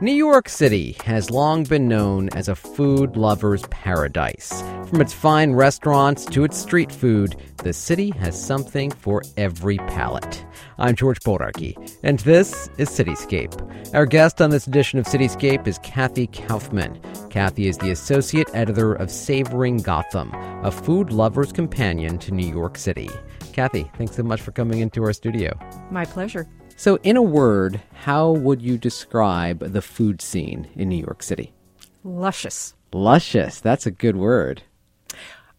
New York City has long been known as a food lover's paradise. From its fine restaurants to its street food, the city has something for every palate. I'm George Bodarky, and this is Cityscape. Our guest on this edition of Cityscape is Cathy Kaufman. Cathy is the associate editor of Savoring Gotham, a food lover's companion to New York City. Cathy, thanks so much for coming into our studio. My pleasure. So, in a word, how would you describe the food scene in New York City? Luscious. Luscious. That's a good word.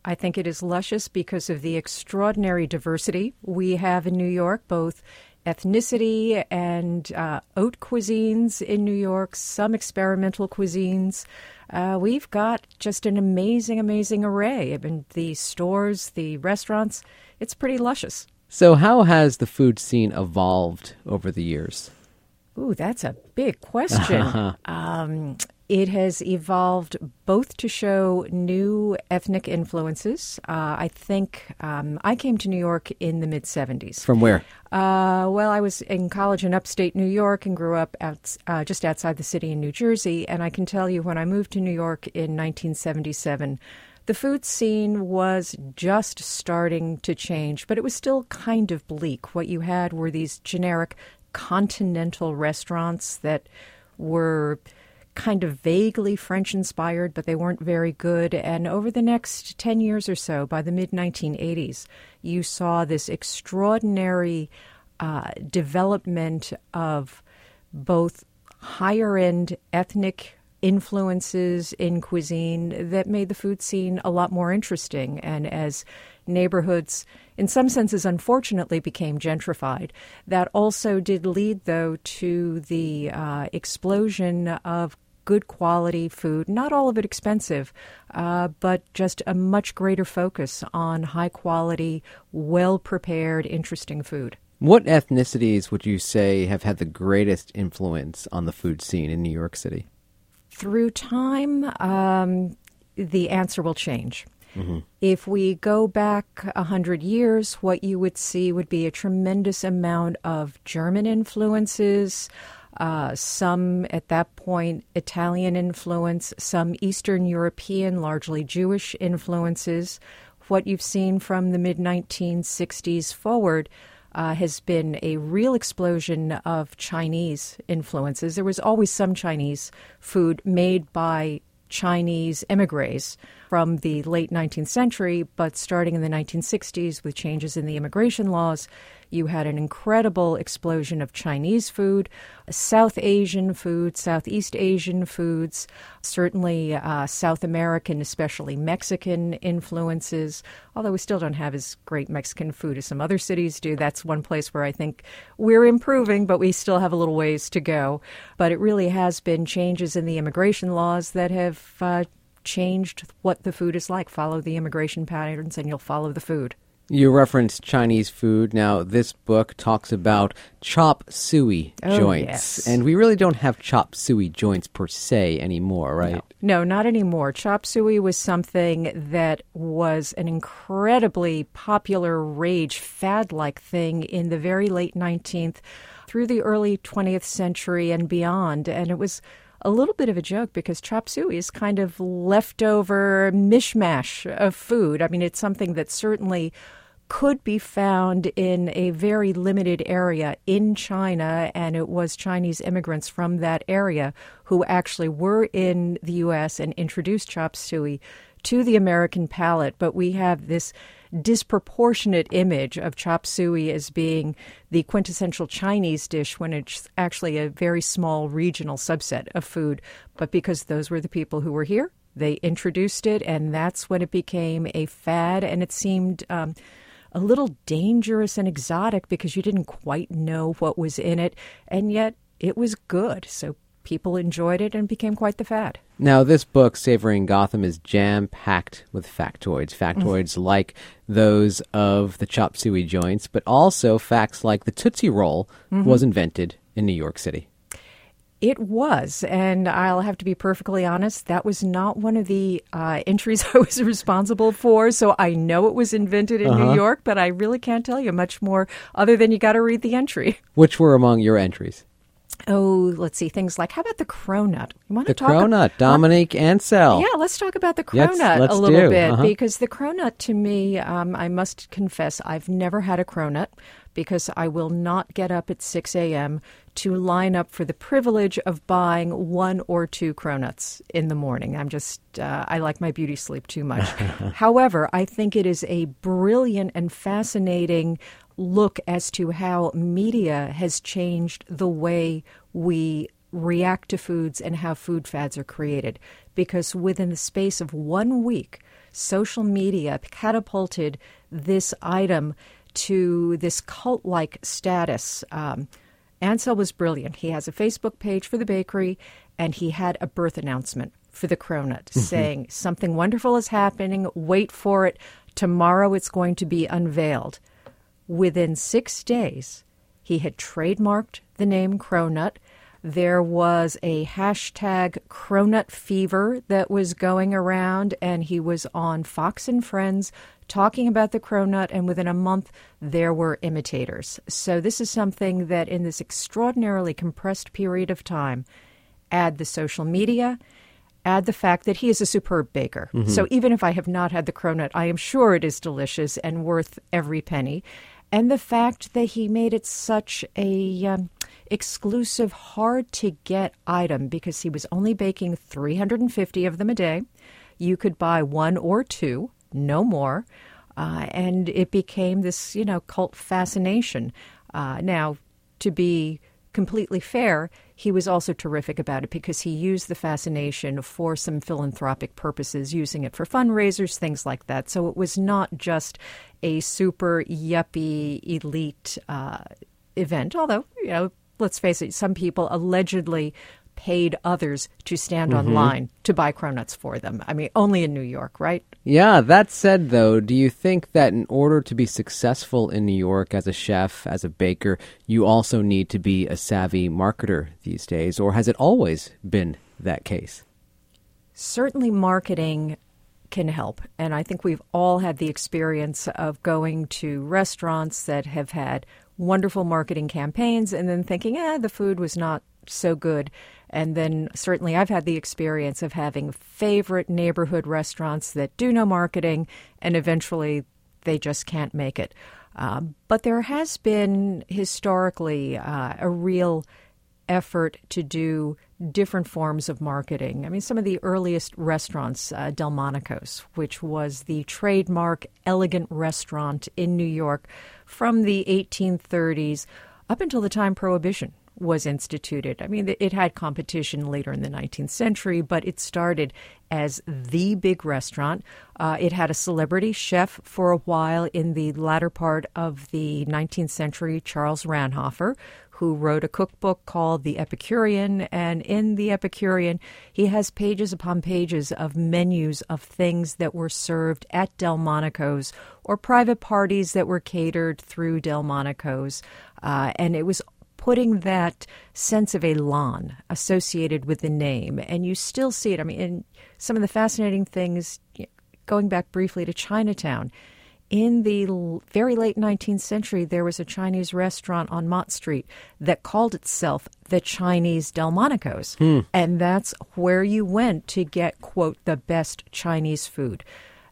I think it is luscious because of the extraordinary diversity we have in New York, both ethnicity and uh, haute cuisines in New York, some experimental cuisines. Uh, we've got just an amazing, amazing array. I mean, the stores, the restaurants, it's pretty luscious. So, how has the food scene evolved over the years? Ooh, that's a big question. um, it has evolved both to show new ethnic influences. Uh, I think um, I came to New York in the mid 70s. From where? Uh, well, I was in college in upstate New York and grew up out, uh, just outside the city in New Jersey. And I can tell you, when I moved to New York in 1977, the food scene was just starting to change, but it was still kind of bleak. What you had were these generic continental restaurants that were kind of vaguely French inspired, but they weren't very good. And over the next 10 years or so, by the mid 1980s, you saw this extraordinary uh, development of both higher end ethnic influences in cuisine that made the food scene a lot more interesting. And as neighborhoods, in some senses, unfortunately became gentrified, that also did lead, though, to the uh, explosion of good quality food, not all of it expensive, uh, but just a much greater focus on high quality, well prepared, interesting food. What ethnicities would you say have had the greatest influence on the food scene in New York City? Through time, um, the answer will change. Mm-hmm. If we go back a hundred years, what you would see would be a tremendous amount of German influences, uh, some at that point Italian influence, some Eastern European, largely Jewish influences. What you've seen from the mid 1960s forward uh, has been a real explosion of Chinese influences. There was always some Chinese food made by Chinese emigres from the late 19th century, but starting in the 1960s with changes in the immigration laws, you had an incredible explosion of Chinese food, South Asian food, Southeast Asian foods, certainly uh, South American, especially Mexican influences. Although we still don't have as great Mexican food as some other cities do. That's one place where I think we're improving, but we still have a little ways to go. But it really has been changes in the immigration laws that have uh, changed what the food is like. Follow the immigration patterns, and you'll follow the food. You referenced Chinese food. Now, this book talks about chop suey oh, joints. Yes. And we really don't have chop suey joints per se anymore, right? No. no, not anymore. Chop suey was something that was an incredibly popular rage, fad like thing in the very late 19th through the early 20th century and beyond. And it was a little bit of a joke because chop suey is kind of leftover mishmash of food. I mean, it's something that certainly could be found in a very limited area in China, and it was Chinese immigrants from that area who actually were in the U.S. and introduced chop suey to the American palate. But we have this disproportionate image of chop suey as being the quintessential Chinese dish when it's actually a very small regional subset of food. But because those were the people who were here, they introduced it, and that's when it became a fad, and it seemed. Um, a little dangerous and exotic because you didn't quite know what was in it, and yet it was good. So people enjoyed it and became quite the fad. Now, this book, Savoring Gotham, is jam packed with factoids. Factoids mm-hmm. like those of the chop suey joints, but also facts like the Tootsie Roll mm-hmm. was invented in New York City. It was, and I'll have to be perfectly honest, that was not one of the uh, entries I was responsible for. So I know it was invented in uh-huh. New York, but I really can't tell you much more other than you got to read the entry. Which were among your entries? oh, let's see, things like how about the cronut? You want The to talk cronut, Dominique Ansel. Yeah, let's talk about the cronut a little do, bit uh-huh. because the cronut to me, um, I must confess, I've never had a cronut because I will not get up at 6 a.m. to line up for the privilege of buying one or two cronuts in the morning. I'm just, uh, I like my beauty sleep too much. However, I think it is a brilliant and fascinating look as to how media has changed the way we react to foods and how food fads are created. Because within the space of one week, social media catapulted this item to this cult like status. Um, Ansel was brilliant. He has a Facebook page for the bakery, and he had a birth announcement for the cronut mm-hmm. saying, Something wonderful is happening. Wait for it. Tomorrow it's going to be unveiled. Within six days, he had trademarked the name Cronut. There was a hashtag Cronut Fever that was going around, and he was on Fox and Friends talking about the cronut, and within a month, there were imitators. So, this is something that in this extraordinarily compressed period of time, add the social media, add the fact that he is a superb baker. So even if I have not had the cronut, I am sure it is delicious and worth every penny. And the fact that he made it such a um, exclusive, hard to get item because he was only baking 350 of them a day. You could buy one or two, no more. Uh, and it became this, you know, cult fascination. Uh, now, to be completely fair, he was also terrific about it because he used the fascination for some philanthropic purposes, using it for fundraisers, things like that. So it was not just a super yuppie elite uh, event, although, you know, let's face it, some people allegedly paid others to stand Mm-hmm. on line to buy cronuts for them. I mean, only in New York, right? Yeah, that said, though, do you think that in order to be successful in New York as a chef, as a baker, you also need to be a savvy marketer these days? Or has it always been that case? certainly marketing can help. And I think we've all had the experience of going to restaurants that have had wonderful marketing campaigns and then thinking, eh, the food was not so good. And then certainly I've had the experience of having favorite neighborhood restaurants that do no marketing and eventually they just can't make it. Um, but there has been historically uh, a real effort to do different forms of marketing. I mean, some of the earliest restaurants, uh, Delmonico's, which was the trademark elegant restaurant in New York from the 1830s up until the time Prohibition was instituted. I mean, it had competition later in the 19th century, but it started as the big restaurant. Uh, it had a celebrity chef for a while in the latter part of the 19th century, Charles Ranhofer, who wrote a cookbook called The Epicurean. And in The Epicurean, he has pages upon pages of menus of things that were served at Delmonico's or private parties that were catered through Delmonico's. Uh, and it was putting that sense of elan associated with the name. And you still see it. I mean, in some of the fascinating things, going back briefly to Chinatown, in the very late 19th century, there was a Chinese restaurant on Mott Street that called itself the Chinese Delmonico's. And that's where you went to get, quote, the best Chinese food.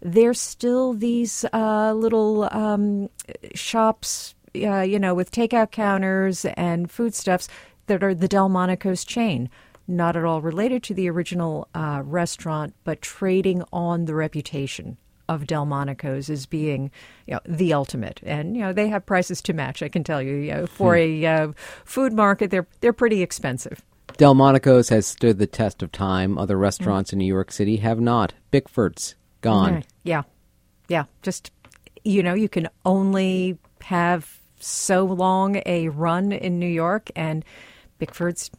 There's still these uh, little um, shops, uh, you know, with takeout counters and foodstuffs that are the Delmonico's chain. Not at all related to the original uh, restaurant, but trading on the reputation of Delmonico's as being, you know, the ultimate. And you know, they have prices to match. I can tell you, you know, for a uh, food market, they're they're pretty expensive. Delmonico's has stood the test of time. Other restaurants in New York City have not. Bickford's gone. Right. Yeah, yeah. Just you know, you can only have so long a run in New York, and Bickford's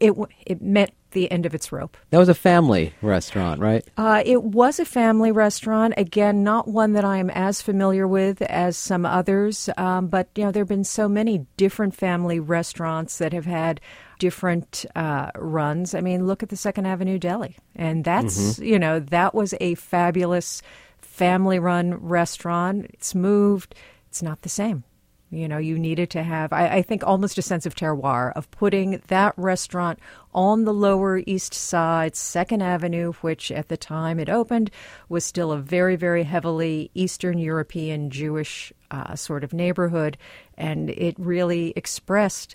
it it met the end of its rope. That was a family restaurant, right? Uh, it was a family restaurant. Again, not one that I am as familiar with as some others. Um, but you know, there have been so many different family restaurants that have had different uh, runs. I mean, look at the Second Avenue Deli, and that's you know that was a fabulous family-run restaurant. It's moved. It's not the same. You know, you needed to have, I, I, think, almost a sense of terroir of putting that restaurant on the Lower East Side, Second Avenue, which at the time it opened was still a very, very heavily Eastern European Jewish uh, sort of neighborhood. And it really expressed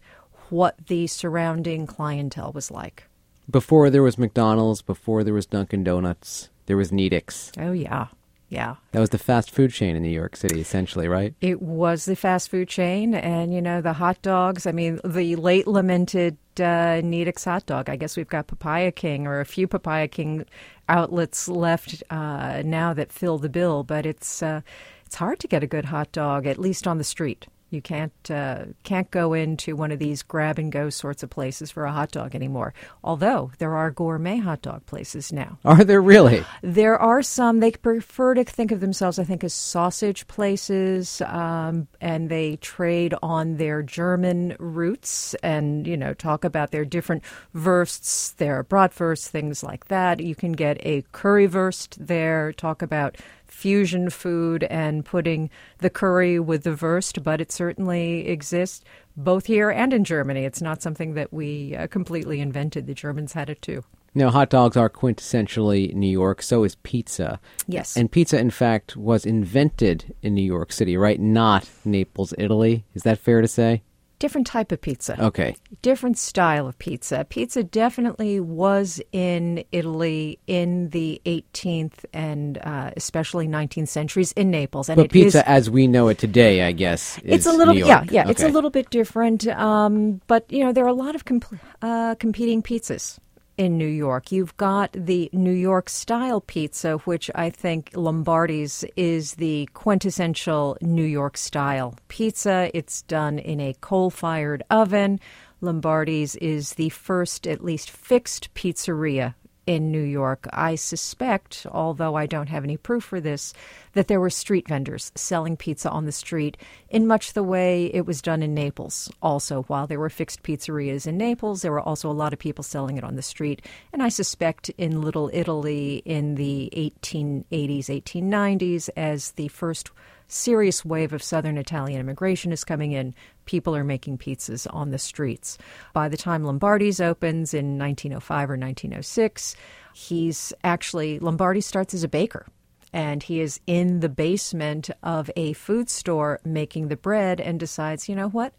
what the surrounding clientele was like. Before there was McDonald's, before there was Dunkin' Donuts, there was Nedick's. Oh, yeah. Yeah. That was the fast food chain in New York City, essentially, right? It was the fast food chain. And, you know, the hot dogs. I mean, the late lamented uh, Nedick's hot dog. I guess we've got Papaya King or a few Papaya King outlets left uh, now that fill the bill. But it's, uh, it's hard to get a good hot dog, at least on the street. You can't uh, can't go into one of these grab and go sorts of places for a hot dog anymore. Although there are gourmet hot dog places now. Are there really? There are some. They prefer to think of themselves, I think, as sausage places, um, and they trade on their German roots, and you know, talk about their different wursts, their bratwurst, things like that. You can get a currywurst there. Talk about fusion food and putting the curry with the wurst, but it certainly exists both here and in Germany. It's not something that we uh, completely invented. The Germans had it too. Now, hot dogs are quintessentially New York. So is pizza. Yes. And pizza, in fact, was invented in New York City, right? Not Naples, Italy. Is that fair to say? Different type of pizza. Okay. Different style of pizza. Pizza definitely was in Italy in the 18th and uh, especially 19th centuries in Naples. And but pizza, is, as we know it today, I guess, it's a little yeah yeah okay. it's a little bit different. Um, but you know there are a lot of comp- uh, competing pizzas in New York. You've got the New York style pizza, which I think Lombardi's is the quintessential New York style pizza. It's done in a coal fired oven. Lombardi's is the first, at least fixed pizzeria in New York. I suspect, although I don't have any proof for this, that there were street vendors selling pizza on the street in much the way it was done in Naples. Also, while there were fixed pizzerias in Naples, there were also a lot of people selling it on the street. And I suspect in Little Italy in the 1880s, 1890s, as the first serious wave of Southern Italian immigration is coming in. People are making pizzas on the streets. By the time Lombardi's opens in 1905 or 1906, he's actually, Lombardi starts as a baker. And he is in the basement of a food store making the bread and decides, you know what?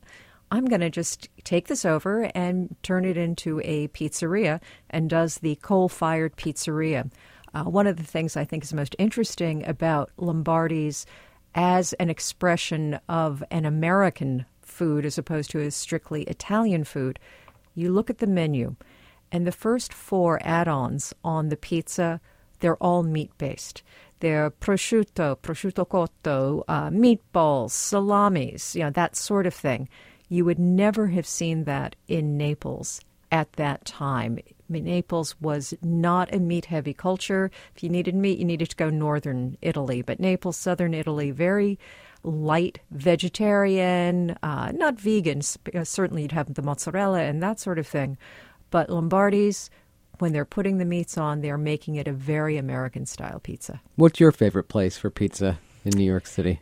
I'm going to just take this over and turn it into a pizzeria and does the coal fired pizzeria. Uh, one of the things I think is most interesting about Lombardi's as an expression of an American food as opposed to a strictly Italian food, you look at the menu, and the first four add ons on the pizza, they're all meat based. They're prosciutto, prosciutto cotto, uh, meatballs, salamis, you know, that sort of thing. You would never have seen that in Naples at that time. Naples was not a meat heavy culture. If you needed meat, you needed to go northern Italy. But Naples, southern Italy, very light vegetarian, uh, not vegan. Uh, certainly, you'd have the mozzarella and that sort of thing. But Lombardi's, when they're putting the meats on, they're making it a very American style pizza. What's your favorite place for pizza in New York City?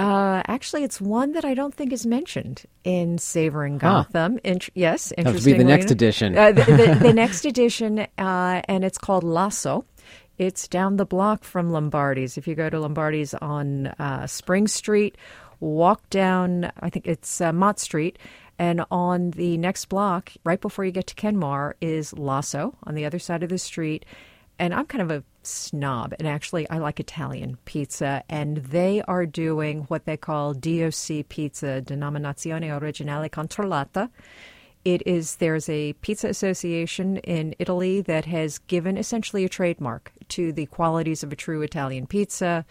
Uh, actually, it's one that I don't think is mentioned in Savoring Gotham. Huh. In, yes, interesting. That would be the next edition. uh, the, the, the, next edition, uh, and it's called Lasso. It's down the block from Lombardi's. If you go to Lombardi's on uh, Spring Street, walk down, I think it's uh, Mott Street, and on the next block, right before you get to Kenmare, is Lasso on the other side of the street. And I'm kind of a snob, and actually, I like Italian pizza, and they are doing what they call DOC pizza, Denominazione Originale Controllata. It is there's a pizza association in Italy that has given essentially a trademark to the qualities of a true Italian pizza.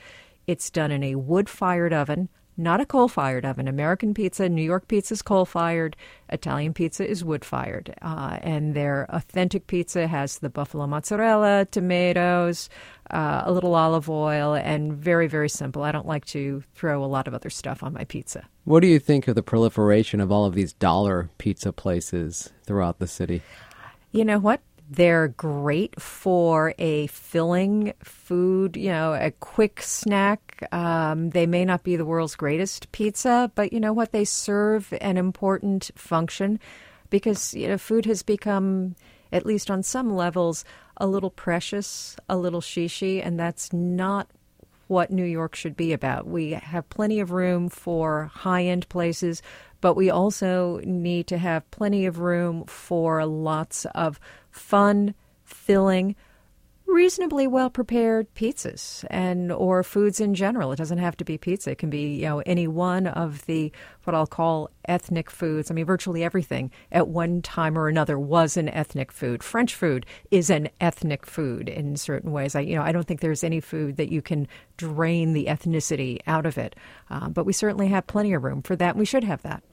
It's done in a wood-fired oven not a coal fired oven. American pizza, New York pizza is coal fired, Italian pizza is wood fired. Uh, and their authentic pizza has the buffalo mozzarella, tomatoes, uh, a little olive oil, and very, very simple. I don't like to throw a lot of other stuff on my pizza. What do you think of the proliferation of all of these dollar pizza places throughout the city? You know what? They're great for a filling food, you know, a quick snack. Um, they may not be the world's greatest pizza, but you know what? They serve an important function because you know food has become, at least on some levels, a little precious, a little shishi, and that's not what New York should be about. We have plenty of room for high end places, but we also need to have plenty of room for lots of fun, filling, reasonably well prepared pizzas and or foods in general. It doesn't have to be pizza. It can be, you know, any one of the what I'll call ethnic foods. I mean, virtually everything at one time or another was an ethnic food. French food is an ethnic food in certain ways. I, you know, I don't think there's any food that you can drain the ethnicity out of it. Uh, but we certainly have plenty of room for that. And we should have that.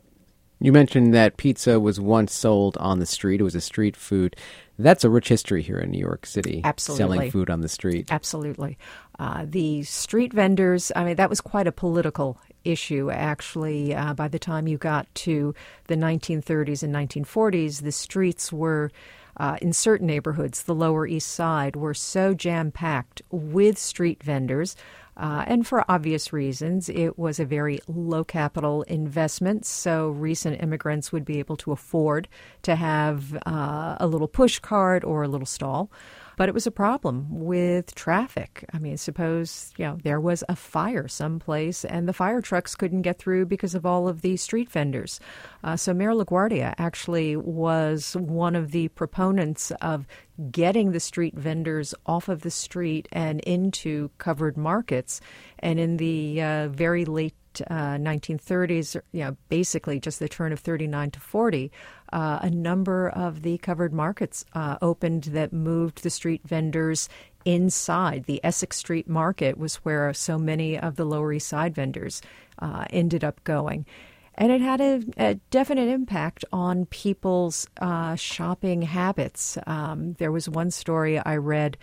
You mentioned that pizza was once sold on the street. It was a street food. That's a rich history here in New York City. Absolutely. Selling food on the street. Absolutely. Uh, the street vendors, I mean, that was quite a political issue, actually. Uh, by the time you got to the 1930s and 1940s, the streets were. Uh, in certain neighborhoods, the Lower East Side, were so jam packed with street vendors uh, and for obvious reasons, it was a very low capital investment, so recent immigrants would be able to afford to have uh, a little push cart or a little stall. But it was a problem with traffic. I mean, suppose, you know, there was a fire someplace and the fire trucks couldn't get through because of all of the street vendors. Uh, so Mayor LaGuardia actually was one of the proponents of getting the street vendors off of the street and into covered markets. And in the uh, very late uh, 1930s, you know, basically just the turn of 39 to 40, uh, a number of the covered markets uh, opened that moved the street vendors inside. The Essex Street Market was where so many of the Lower East Side vendors uh, ended up going. And it had a, a definite impact on people's uh, shopping habits. Um, there was one story I read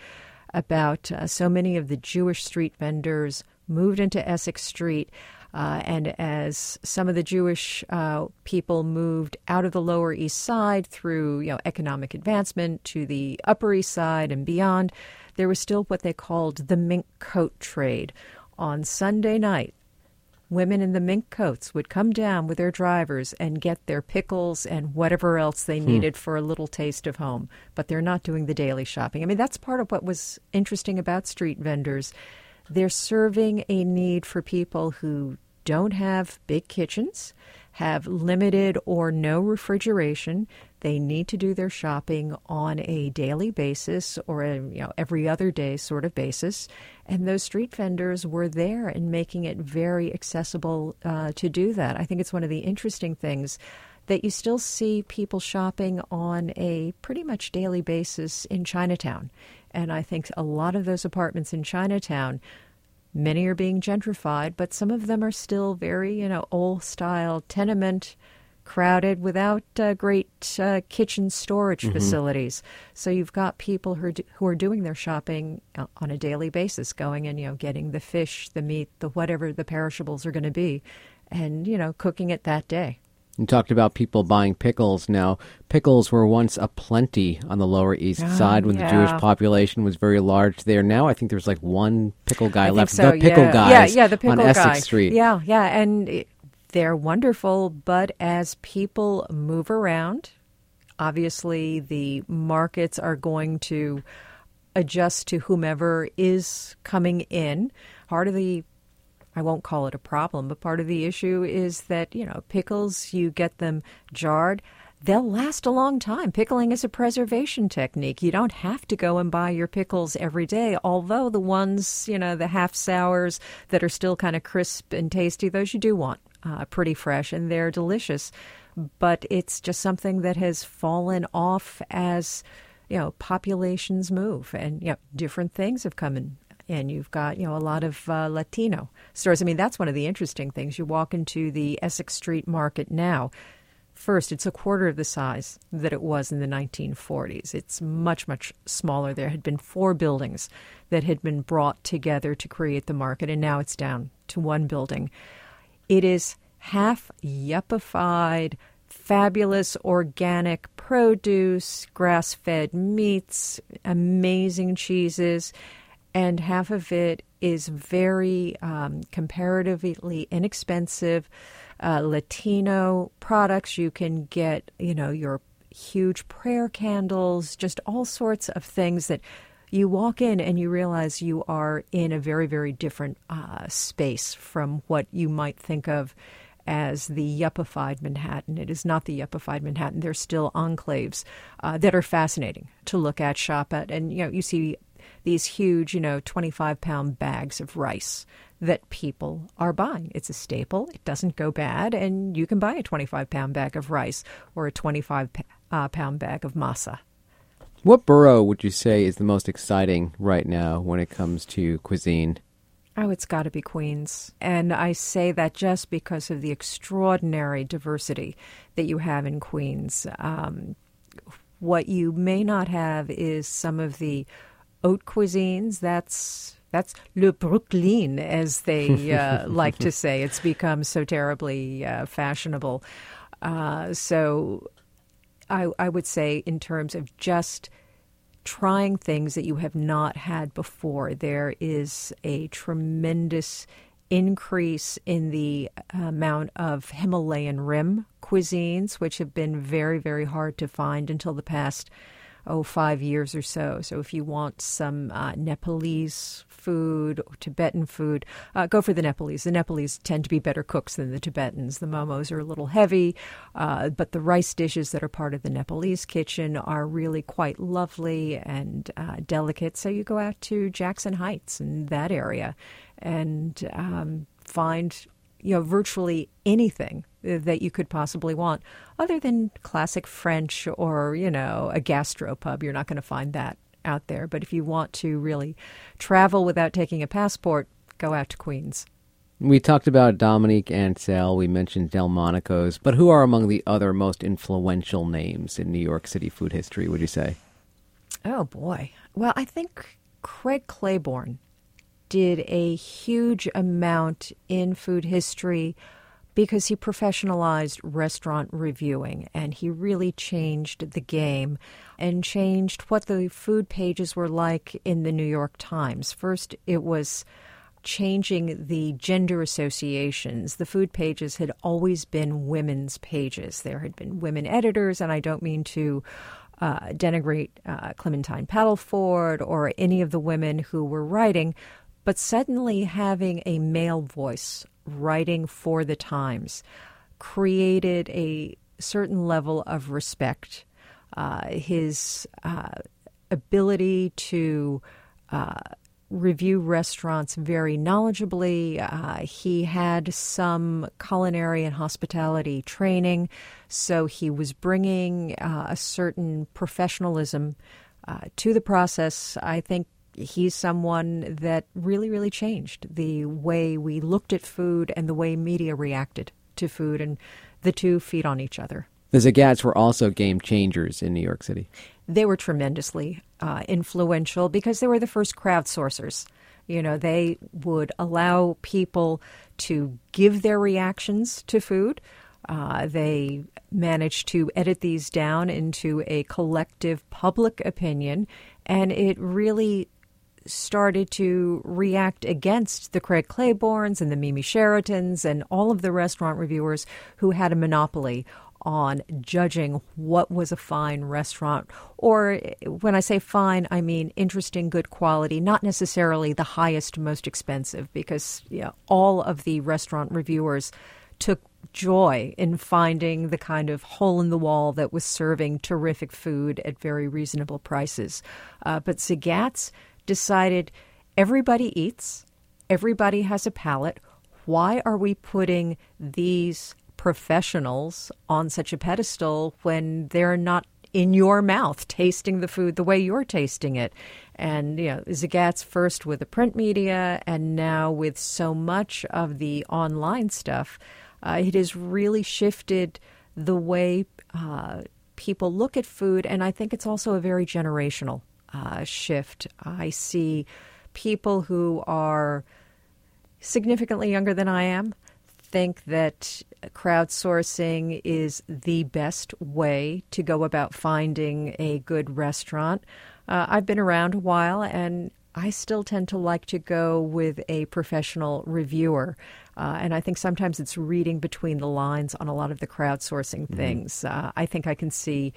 about uh, so many of the Jewish street vendors moved into Essex Street uh, and as some of the Jewish uh, people moved out of the Lower East Side through you know, economic advancement to the Upper East Side and beyond, there was still what they called the mink coat trade. On Sunday night, women in the mink coats would come down with their drivers and get their pickles and whatever else they hmm. needed for a little taste of home. But they're not doing the daily shopping. I mean, that's part of what was interesting about street vendors. They're serving a need for people who don't have big kitchens, have limited or no refrigeration. They need to do their shopping on a daily basis or a you know every other day sort of basis. And those street vendors were there and making it very accessible uh, to do that. I think it's one of the interesting things that you still see people shopping on a pretty much daily basis in Chinatown. And I think a lot of those apartments in Chinatown Many are being gentrified, but some of them are still very, you know, old style tenement crowded without uh, great uh, kitchen storage mm-hmm. facilities. So you've got people who are, do- who are doing their shopping uh, on a daily basis, going and you know getting the fish, the meat, the whatever the perishables are going to be, and you know cooking it that day. You talked about people buying pickles. Now, pickles were once a plenty on the Lower East oh, Side when yeah. the Jewish population was very large there. Now, I think there's like one pickle guy I left. So, the pickle yeah. guys yeah, yeah, the pickle on guy. Essex Street. Yeah, yeah, and they're wonderful. But as people move around, obviously the markets are going to adjust to whomever is coming in. Part of the I won't call it a problem, but part of the issue is that, you know, pickles, you get them jarred, they'll last a long time. Pickling is a preservation technique. You don't have to go and buy your pickles every day, although the ones, you know, the half sours that are still kind of crisp and tasty, those you do want uh, pretty fresh and they're delicious. But it's just something that has fallen off as you know populations move and you know different things have come in and you've got you know a lot of uh, Latino stores. I mean, that's one of the interesting things. You walk into the Essex Street Market now. First, it's a quarter of the size that it was in the 1940s. It's much, much smaller. There had been four buildings that had been brought together to create the market, and now it's down to one building. It is half yuppified, fabulous organic produce, grass fed meats, amazing cheeses, and half of it is very um, comparatively inexpensive. Uh, Latino products, you can get, you know, your huge prayer candles, just all sorts of things that you walk in and you realize you are in a very, very different uh, space from what you might think of as the yuppified Manhattan. It is not the yuppified Manhattan. There's still enclaves uh, that are fascinating to look at, shop at, and you know you see these huge, you know, 25 pound bags of rice that people are buying. It's a staple. It doesn't go bad, and you can buy a 25 pound bag of rice or a 25 uh, pound bag of masa. What borough would you say is the most exciting right now when it comes to cuisine? Oh, it's got to be Queens. And I say that just because of the extraordinary diversity that you have in Queens. Um, what you may not have is some of the haute cuisines. That's that's le Brooklyn, as they uh, like to say. It's become so terribly uh, fashionable. Uh, so I, I would say, in terms of just trying things that you have not had before. There is a tremendous increase in the amount of Himalayan rim cuisines, which have been very, very hard to find until the past oh, five years or so. So if you want some uh, Nepalese food or Tibetan food, uh, go for the Nepalese. The Nepalese tend to be better cooks than the Tibetans. The momos are a little heavy, uh, but the rice dishes that are part of the Nepalese kitchen are really quite lovely and uh, delicate. So you go out to Jackson Heights and that area and um, find you know virtually anything that you could possibly want, other than classic French or, you know, a gastropub. You're not going to find that out there. But if you want to really travel without taking a passport, go out to Queens. We talked about Dominique Ansel. We mentioned Delmonico's. But who are among the other most influential names in New York City food history, would you say? Oh, boy. Well, I think Craig Claiborne did a huge amount in food history because he professionalized restaurant reviewing and he really changed the game and changed what the food pages were like in the New York Times. First, it was changing the gender associations. The food pages had always been women's pages. There had been women editors, and I don't mean to uh, denigrate uh, Clementine Paddleford or any of the women who were writing, but suddenly having a male voice writing for the Times created a certain level of respect. Uh, his uh, ability to uh, review restaurants very knowledgeably. Uh, he had some culinary and hospitality training, so he was bringing uh, a certain professionalism uh, to the process. I think he's someone that really, really changed the way we looked at food and the way media reacted to food, and the two feed on each other. The Zagats were also game changers in New York City. They were tremendously uh, influential because they were the first crowdsourcers. You know, they would allow people to give their reactions to food. Uh, they managed to edit these down into a collective public opinion, and it really started to react against the Craig Claibornes and the Mimi Sheratons and all of the restaurant reviewers who had a monopoly on judging what was a fine restaurant. Or when I say fine, I mean interesting, good quality, not necessarily the highest, most expensive, because you know, all of the restaurant reviewers took joy in finding the kind of hole in the wall that was serving terrific food at very reasonable prices. Uh, but Zagat's decided everybody eats, everybody has a palate. Why are we putting these professionals on such a pedestal when they're not in your mouth tasting the food the way you're tasting it? And, you know, Zagat's first with the print media and now with so much of the online stuff, uh, it has really shifted the way uh, people look at food. And I think it's also a very generational uh, shift. I see people who are significantly younger than I am think that crowdsourcing is the best way to go about finding a good restaurant. Uh, I've been around a while and I still tend to like to go with a professional reviewer. Uh, and I think sometimes it's reading between the lines on a lot of the crowdsourcing mm-hmm. things. Uh, I think I can see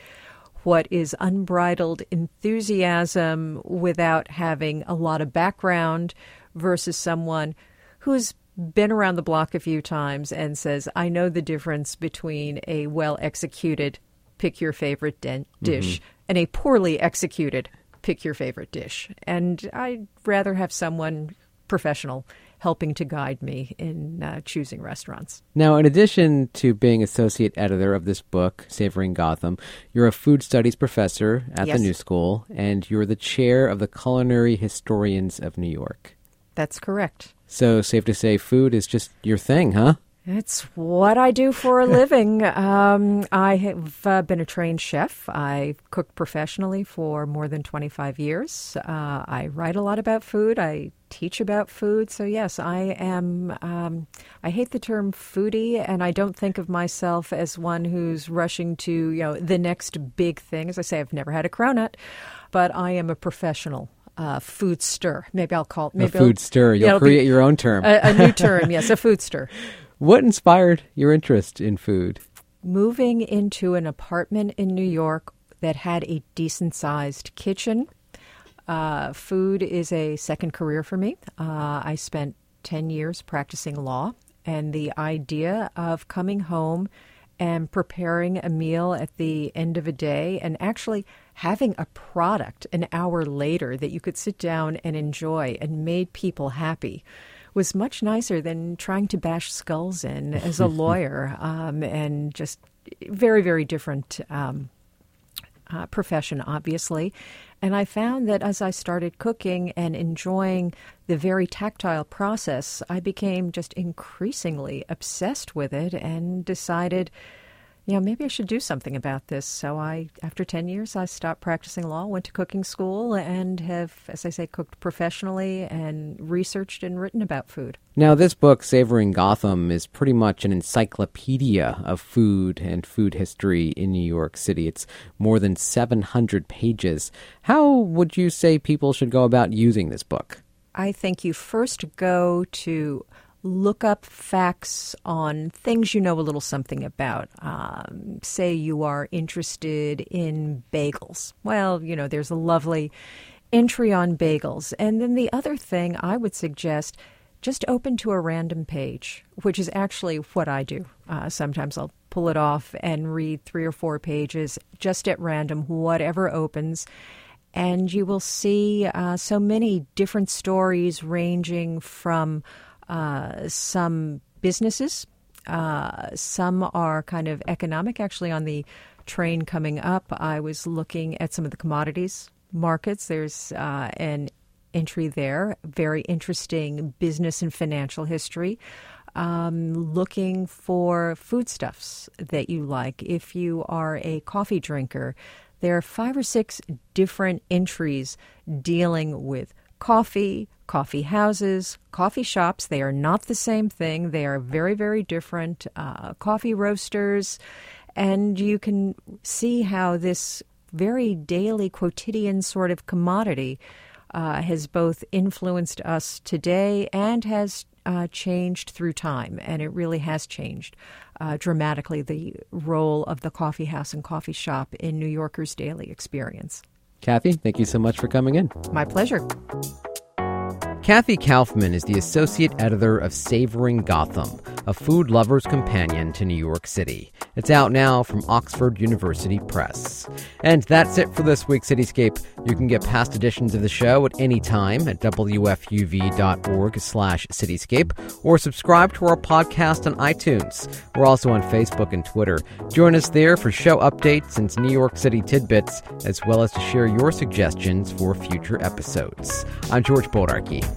what is unbridled enthusiasm without having a lot of background versus someone who's been around the block a few times and says, I know the difference between a well executed pick your favorite de- dish mm-hmm. and a poorly executed pick your favorite dish. And I'd rather have someone professional helping to guide me in uh, choosing restaurants. Now, in addition to being associate editor of this book, Savoring Gotham, you're a food studies professor at yes. the New School, and you're the chair of the Culinary Historians of New York. That's correct. So, safe to say, food is just your thing, huh? It's what I do for a living. Um, I have uh, been a trained chef. I cooked professionally for more than 25 years. Uh, I write a lot about food. I teach about food. So, yes, I am. Um, I hate the term foodie, and I don't think of myself as one who's rushing to, you know, the next big thing. As I say, I've never had a cronut, but I am a professional uh, food stir. Maybe I'll call it maybe a food stir. You'll create your own term. A, a new term, yes, a food stir. What inspired your interest in food? Moving into an apartment in New York that had a decent sized kitchen. Uh, food is a second career for me. Uh, I spent 10 years practicing law, and the idea of coming home and preparing a meal at the end of a day and actually having a product an hour later that you could sit down and enjoy and made people happy was much nicer than trying to bash skulls in as a lawyer um, and just very, very different um, uh, profession, obviously. And I found that as I started cooking and enjoying the very tactile process, I became just increasingly obsessed with it and decided yeah, maybe I should do something about this. So I, after 10 years, I stopped practicing law, went to cooking school, and have, as I say, cooked professionally and researched and written about food. Now, this book, Savoring Gotham, is pretty much an encyclopedia of food and food history in New York City. It's more than 700 pages. How would you say people should go about using this book? I think you first go to look up facts on things you know a little something about. Um, say you are interested in bagels. Well, you know, there's a lovely entry on bagels. And then the other thing I would suggest just open to a random page, which is actually what I do. Uh, sometimes I'll pull it off and read three or four pages just at random, whatever opens. And you will see uh, so many different stories ranging from uh, some businesses. Uh, some are kind of economic. Actually, on the train coming up, I was looking at some of the commodities markets. There's uh, an entry there, very interesting business and financial history. Um, looking for foodstuffs that you like. If you are a coffee drinker, there are five or six different entries dealing with coffee, coffee houses, coffee shops. They are not the same thing. They are very, very different. Uh, coffee roasters. And you can see how this very daily, quotidian sort of commodity uh, has both influenced us today and has uh, changed through time. And it really has changed uh, dramatically the role of the coffee house and coffee shop in New Yorkers' daily experience. Cathy, thank you so much for coming in. My pleasure. Cathy Kaufman is the associate editor of Savoring Gotham, a food lover's companion to New York City. It's out now from Oxford University Press. And that's it for this week's Cityscape. You can get past editions of the show at any time at wfuv.org slash cityscape or subscribe to our podcast on iTunes. We're also on Facebook and Twitter. Join us there for show updates and New York City tidbits, as well as to share your suggestions for future episodes. I'm George Bodarky.